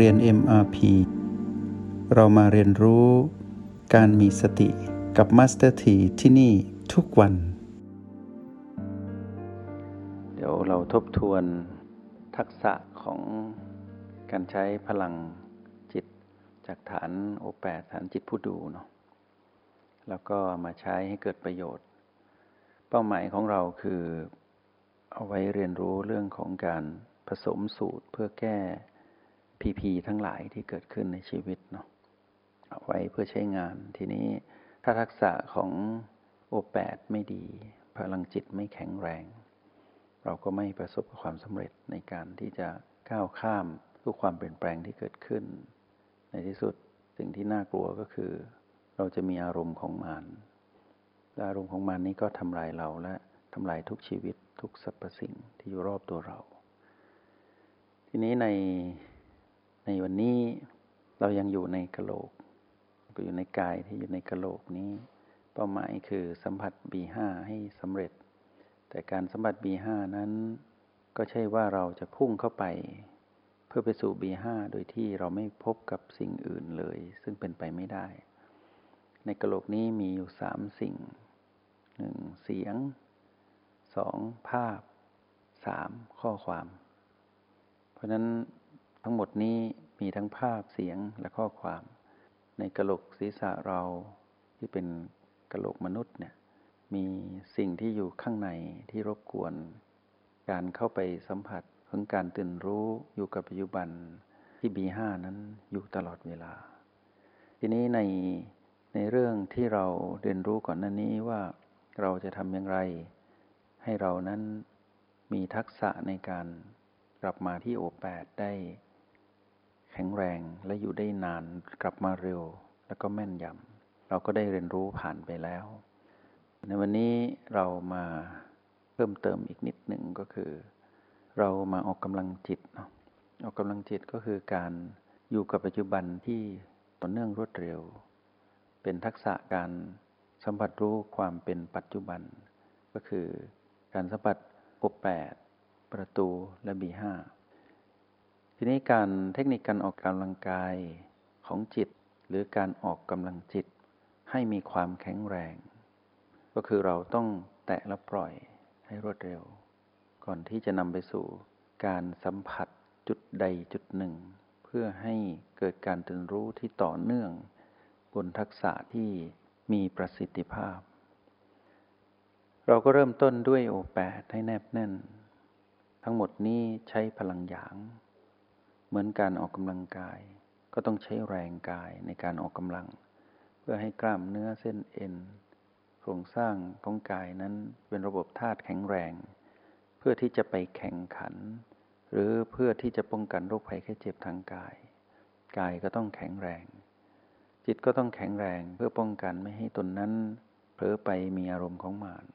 เรียน MRP เรามาเรียนรู้การมีสติกับ Master T ที่ที่นี่ทุกวัน เดี๋ยวเราทบทวนทักษะของการใช้พลังจิตจากฐานโอแปฐานจิตผู้ดูเนาะแล้วก็มาใช้ให้เกิดประโยชน์ เป้าหมายของเราคือเอาไว้เรียนรู้เรื่องของการผสมสูตรเพื่อแก้ พีพีทั้งหลายที่เกิดขึ้นในชีวิตเนาะเอาไว้เพื่อใช้งาน ทีนี้ถ้าทักษะของโอแปดไม่ดี พลังจิตไม่แข็งแรง เราก็ไม่ประสบความสำเร็จในการที่จะก้าวข้ามทุกความเปลี่ยนแปลงที่เกิดขึ้น ในที่สุดสิ่งที่น่ากลัวก็คือ เราจะมีอารมณ์ของมารอารมณ์ของมารนี้ก็ทำลายเราและทำลายทุกชีวิตทุกสรรพสิ่งที่อยู่รอบตัวเรา ทีนี้ใน ในวันนี้เรายังอยู่ในกะโหลก ก็อยู่ในกายที่อยู่ในกะโหลกนี้ เป้าหมายคือสัมผัส B5 ให้สำเร็จ แต่การสัมผัส B5 นั้น ก็ใช่ว่าเราจะพุ่งเข้าไป เพื่อไปสู่ B5 โดยที่เราไม่พบกับสิ่งอื่นเลย ซึ่งเป็นไปไม่ได้ ในกะโหลกนี้มีอยู่สามสิ่งหนึ่งเสียงสองภาพสามข้อความ เพราะนั้น ทั้งหมดนี้มีทั้งภาพเสียงและข้อความ ในกระโหลกศีรษะเราที่เป็นกระโหลกมนุษย์เนี่ยมีสิ่งที่อยู่ข้างในที่รบกวน การเข้าไปสัมผัสของการตื่นรู้อยู่กับปัจจุบันที่บีห้านั้นอยู่ตลอดเวลา ทีนี้ในในเรื่องที่เราเรียนรู้ก่อนหน้านี้ว่าเราจะทำอย่างไร ให้เรานั้นมีทักษะในการกลับมาที่โอแปดได้ แข็งแรงและอยู่ได้นานกลับมาเร็ว แล้วก็แม่นยำเราก็ได้เรียนรู้ผ่านไปแล้ว ในวันนี้เรามาเพิ่มเติมอีกนิดหนึ่งก็คือ เรามาออกกำลังจิตเนาะออกกำลังจิตก็คือการอยู่กับปัจจุบันที่ต่อเนื่องรวดเร็ว เป็นทักษะการสัมผัสรู้ความเป็นปัจจุบัน ก็คือการสัมผัสปบแปดประตูและบีห้า ทีนี้การเทคนิคการออกกำลังกายของจิต หรือการออกกำลังจิตให้มีความแข็งแรง ก็คือเราต้องแตะและปล่อยให้รวดเร็ว ก่อนที่จะนำไปสู่การสัมผัสจุดใดจุดหนึ่ง เพื่อให้เกิดการตื่นรู้ที่ต่อเนื่อง บนทักษะที่มีประสิทธิภาพ เราก็เริ่มต้นด้วยโอแปดให้แนบแน่น ทั้งหมดนี้ใช้พลังหยาง เหมือนการออกกำลังกาย ก็ต้องใช้แรงกายในการออกกำลัง เพื่อให้กล้ามเนื้อเส้นเอ็นโครงสร้างของกายนั้นเป็นระบบธาตุแข็งแรง เพื่อที่จะไปแข่งขัน หรือเพื่อที่จะป้องกันโรคภัยแค่เจ็บทางกาย กายก็ต้องแข็งแรง จิตก็ต้องแข็งแรงเพื่อป้องกันไม่ให้ตนนั้นเผลอไปมีอารมณ์ของมาร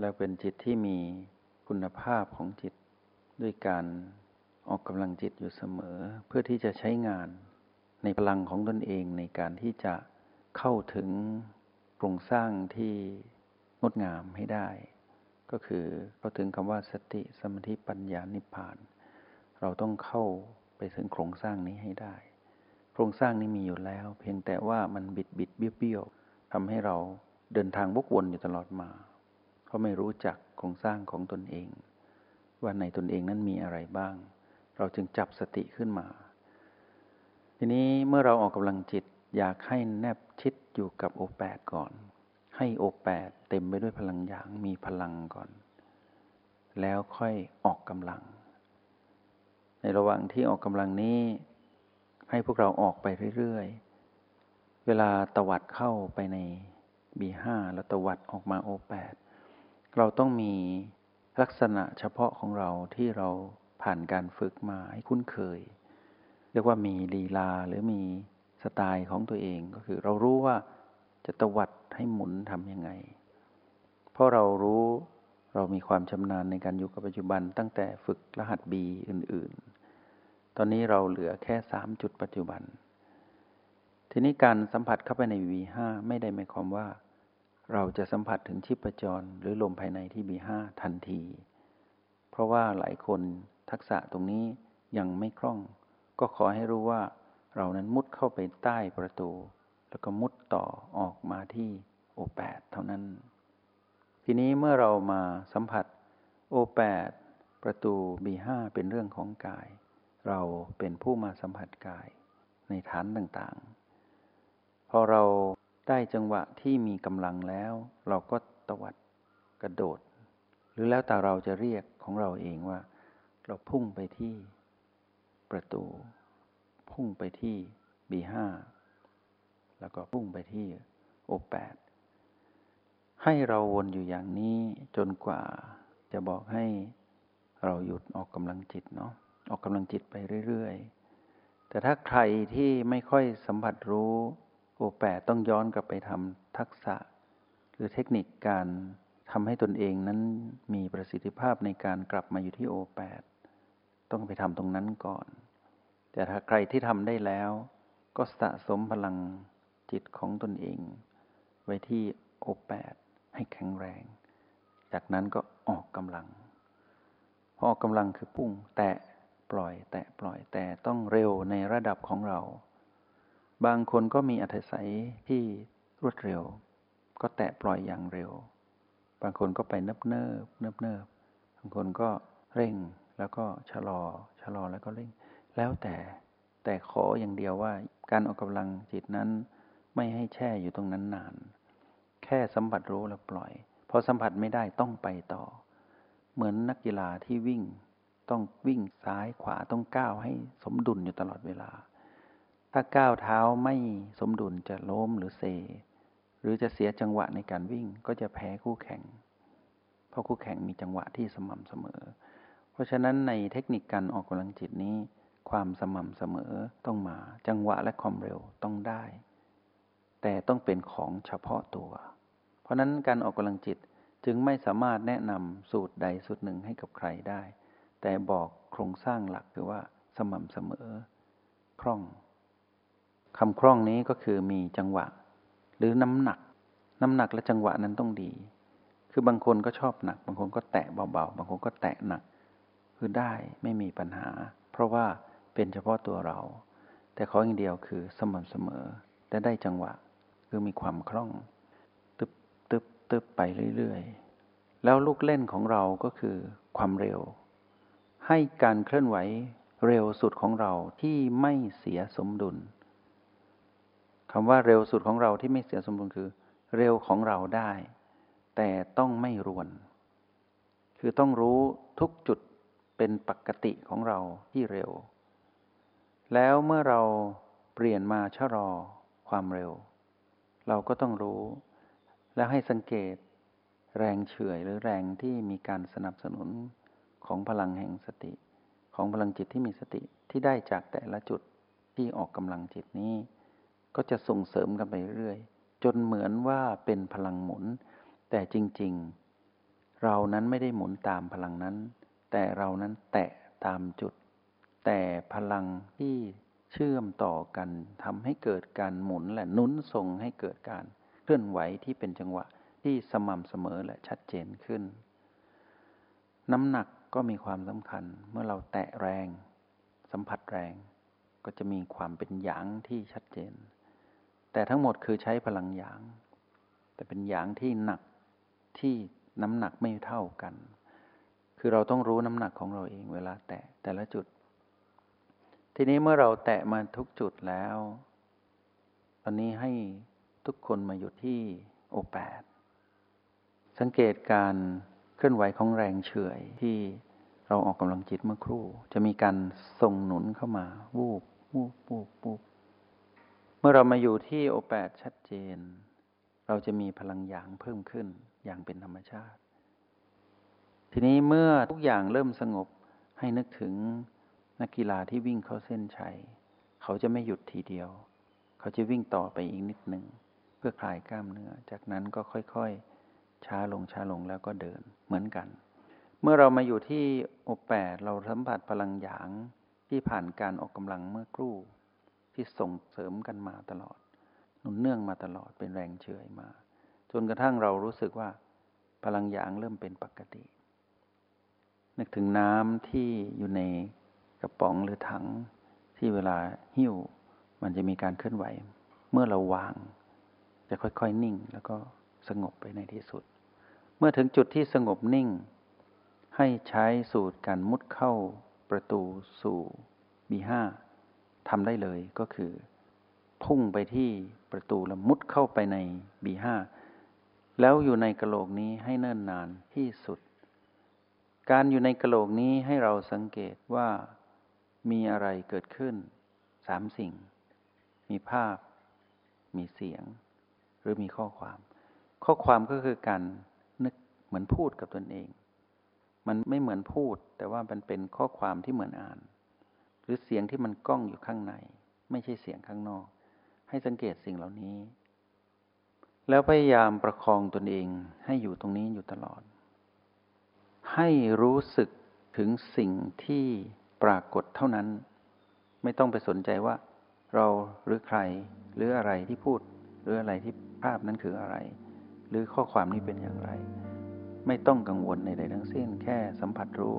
และเป็นจิตที่มีคุณภาพของจิตด้วยการ ออกกำลังจิตอยู่เสมอ เพื่อที่จะใช้งานในพลังของตนเองในการที่จะเข้าถึงโครงสร้างที่งดงามให้ได้ ก็คือเข้าถึงคำว่าสติสมาธิปัญญานิพพาน เราต้องเข้าไปถึงโครงสร้างนี้ให้ได้ โครงสร้างนี้มีอยู่แล้ว เพียงแต่ว่ามันบิดบิดเบี้ยวเบี้ยวทำให้เราเดินทางวกวนอยู่ตลอดมาเพราะไม่รู้จักโครงสร้างของตนเอง ว่าในตนเองนั้นมีอะไรบ้าง เราจึงจับสติขึ้นมา ทีนี้เมื่อเราออกกำลังจิตอยากให้แนบชิดอยู่กับโอแปดก่อน ให้โอแปดเต็มไปด้วยพลังอย่างมีพลังก่อน แล้วค่อยออกกำลัง ในระหว่างที่ออกกำลังนี้ ให้พวกเราออกไปเรื่อยๆ เวลาตวัดเข้าไปใน B5 แล้วตวัดออกมาโอแปดเราต้องมีลักษณะเฉพาะของเราที่เรา ผ่านการฝึกมาให้คุ้นเคย เรียกว่ามีลีลาหรือมีสไตล์ของตัวเองก็คือเรารู้ว่าจะตวัดให้หมุนทำยังไง เพราะเรารู้เรามีความชำนาญในการอยู่กับปัจจุบันตั้งแต่ฝึกรหัสบีอื่น ๆ ตอนนี้เราเหลือแค่สามจุดปัจจุบัน ทีนี้การสัมผัสเข้าไปใน V5 ไม่ได้หมายความว่า เราจะสัมผัสถึงชีพจรหรือลมภายในที่มีห้าทันที เพราะว่าหลายคนทักษะตรงนี้ยังไม่คล่อง ก็ขอให้รู้ว่าเรานั้นมุดเข้าไปใต้ประตู แล้วก็มุดต่อออกมาที่โอแปดเท่านั้น ทีนี้เมื่อเรามาสัมผัสโอแปดประตูบีห้าเป็นเรื่องของกาย เราเป็นผู้มาสัมผัสกายในฐานต่างๆ พอเราได้จังหวะที่มีกำลังแล้ว เราก็ตวัดกระโดด หรือแล้วแต่เราจะเรียกของเราเองว่า เราพุ่งไปที่ประตู พุ่งไปที่บีห้าแล้วก็พุ่งไปที่โอแปดให้เราวนอยู่อย่างนี้จนกว่าจะบอกให้เราหยุดออกกำลังจิตเนาะออกกำลังจิตไปเรื่อย ๆ แต่ถ้าใครที่ไม่ค่อยสัมผัสรู้โอแปดต้องย้อนกลับไปทำทักษะ หรือเทคนิคการ ทำให้ตนเองนั้นมีประสิทธิภาพในการกลับมาอยู่ที่โอแปดต้องไปทำตรงนั้นก่อน แต่ถ้าใครที่ทำได้แล้ว ก็สะสมพลังจิตของตนเอง ไว้ที่โอแปดให้แข็งแรง จากนั้นก็ออกกำลังพอออกกำลังคือพุ่ง แตะปล่อย แตะปล่อยแต่ต้องเร็วในระดับของเรา บางคนก็มีอัธยัยที่รวดเร็ว ก็แตะปล่อยอย่างเร็วางคนก็ไปเนิบเนิบเนิบเนิบบางคนก็เร่งแล้วก็ชะลอชะลอแล้วก็เร่ง แล้วแต่แต่ขออย่างเดียวว่าการออกกำลังจิตนั้น ไม่ให้แช่อยู่ตรงนั้นนาน แค่สัมผัสรู้แล้วปล่อย พอสัมผัสไม่ได้ต้องไปต่อ เหมือนนักกีฬาที่วิ่ง ต้องวิ่งซ้ายขวาต้องก้าวให้สมดุลอยู่ตลอดเวลา ถ้าก้าวเท้าไม่สมดุลจะล้มหรือเซ รือจะเสียจังหวะในการวิ่งก็จะแพ้คู่แข่ง เพราะคู่แข่งมีจังหวะที่สม่ำเสมอ เพราะฉะนั้นในเทคนิคการออกกำลังจิตนี้ ความสม่ำเสมอต้องมาจังหวะและความเร็วต้องได้ แต่ต้องเป็นของเฉพาะตัว เพราะนั้นการออกกำลังจิตจึงไม่สามารถแนะนำสูตรใดสูตรหนึ่งให้กับใครได้ แต่บอกโครงสร้างหลักคือว่าสม่ำเสมอ คล่องคำคล่องนี้ก็คือมีจังหวะ หรือน้ำหนัก น้ำหนักและจังหวะนั้นต้องดี คือบางคนก็ชอบหนัก บางคนก็แตะเบาๆ บางคนก็แตะหนัก คือได้ไม่มีปัญหา เพราะว่าเป็นเฉพาะตัวเรา แต่ขออย่างเดียวคือสม่ำเสมอและได้จังหวะ คือมีความคล่อง ตึบไปเรื่อยๆ แล้วลูกเล่นของเราก็คือความเร็ว ให้การเคลื่อนไหวเร็วสุดของเราที่ไม่เสียสมดุล คำว่าเร็วสุดของเราที่ไม่เสียสมดุลคือ เร็วของเราได้ แต่ต้องไม่รวน คือต้องรู้ทุกจุดเป็นปกติของเราที่เร็ว แล้วเมื่อเราเปลี่ยนมาชะลอความเร็ว เราก็ต้องรู้ แล้วให้สังเกตแรงเฉื่อยหรือแรงที่มีการสนับสนุนของพลังแห่งสติ ของพลังจิตที่มีสติที่ได้จากแต่ละจุดที่ออกกำลังจิตนี้ ก็จะส่งเสริมกันไปเรื่อยจนเหมือนว่าเป็นพลังหมุน แต่จริง ๆ เรานั้นไม่ได้หมุนตามพลังนั้น แต่เรานั้นแตะตามจุด แต่พลังที่เชื่อมต่อกันทำให้เกิดการหมุนและนุนส่งให้เกิดการเคลื่อนไหวที่เป็นจังหวะที่สม่ำเสมอและชัดเจนขึ้น น้ำหนักก็มีความสำคัญเมื่อเราแตะแรง สัมผัสแรง ก็จะมีความเป็นหยางที่ชัดเจน แต่ทั้งหมดคือใช้พลังหยาง แต่เป็นหยางที่หนักที่น้ำหนักไม่เท่ากัน คือเราต้องรู้น้ำหนักของเราเองเวลาแตะแต่ละจุด ทีนี้เมื่อเราแตะมาทุกจุดแล้ว ตอนนี้ให้ทุกคนมาอยู่ที่โอแปดสังเกตการเคลื่อนไหวของแรงเฉื่อยที่เราออกกำลังจิตเมื่อครู่ จะมีการส่งหนุนเข้ามา วูบวูบวูบวูบ มื่อเรามาอยู่ที่โอแปดชัดเจน เราจะมีพลังหยางเพิ่มขึ้นอย่างเป็นธรรมชาติ ทีนี้เมื่อทุกอย่างเริ่มสงบให้นึกถึงนักกีฬาที่วิ่งเข้าเส้นชัย เขาจะไม่หยุดทีเดียว เขาจะวิ่งต่อไปอีกนิดหนึ่ง เพื่อคลายกล้ามเนื้อ จากนั้นก็ค่อยๆ ช้าลงช้าลงแล้วก็เดินเหมือนกัน เมื่อเรามาอยู่ที่โอแปดเราสัมผัสพลังหยางที่ผ่านการออกกำลังเมื่อกรู่ ที่ส่งเสริมกันมาตลอด หนุนเนื่องมาตลอดเป็นแรงเฉื่อยมา จนกระทั่งเรารู้สึกว่าพลังหยางเริ่มเป็นปกติ นึกถึงน้ำที่อยู่ในกระป๋องหรือถังที่เวลาหิ้ว มันจะมีการเคลื่อนไหว เมื่อเราวาง จะค่อยๆนิ่งแล้วก็สงบไปในที่สุด เมื่อถึงจุดที่สงบนิ่ง ให้ใช้สูตรการมุดเข้าประตูสู่ B5 ทำได้เลยก็คือ พุ่งไปที่ประตูแล้วมุดเข้าไปใน B5 แล้วอยู่ในกระโหลกนี้ให้เนิ่นนานที่สุด การอยู่ในกระโหลกนี้ให้เราสังเกตว่ามีอะไรเกิดขึ้นสามสิ่ง มีภาพ มีเสียง หรือมีข้อความ ข้อความก็คือการนึกเหมือนพูดกับตนเอง มันไม่เหมือนพูด แต่ว่ามันเป็นข้อความที่เหมือนอ่าน หรือเสียงที่มันก้องอยู่ข้างใน ไม่ใช่เสียงข้างนอก ให้สังเกตสิ่งเหล่านี้ แล้วพยายามประคองตนเองให้อยู่ตรงนี้อยู่ตลอด ให้รู้สึกถึงสิ่งที่ปรากฏเท่านั้น ไม่ต้องไปสนใจว่า เราหรือใคร หรืออะไรที่พูด หรืออะไรที่ภาพนั้นคืออะไร หรือข้อความนี้เป็นอย่างไร ไม่ต้องกังวลในใดทั้งสิ้นแค่สัมผัสรู้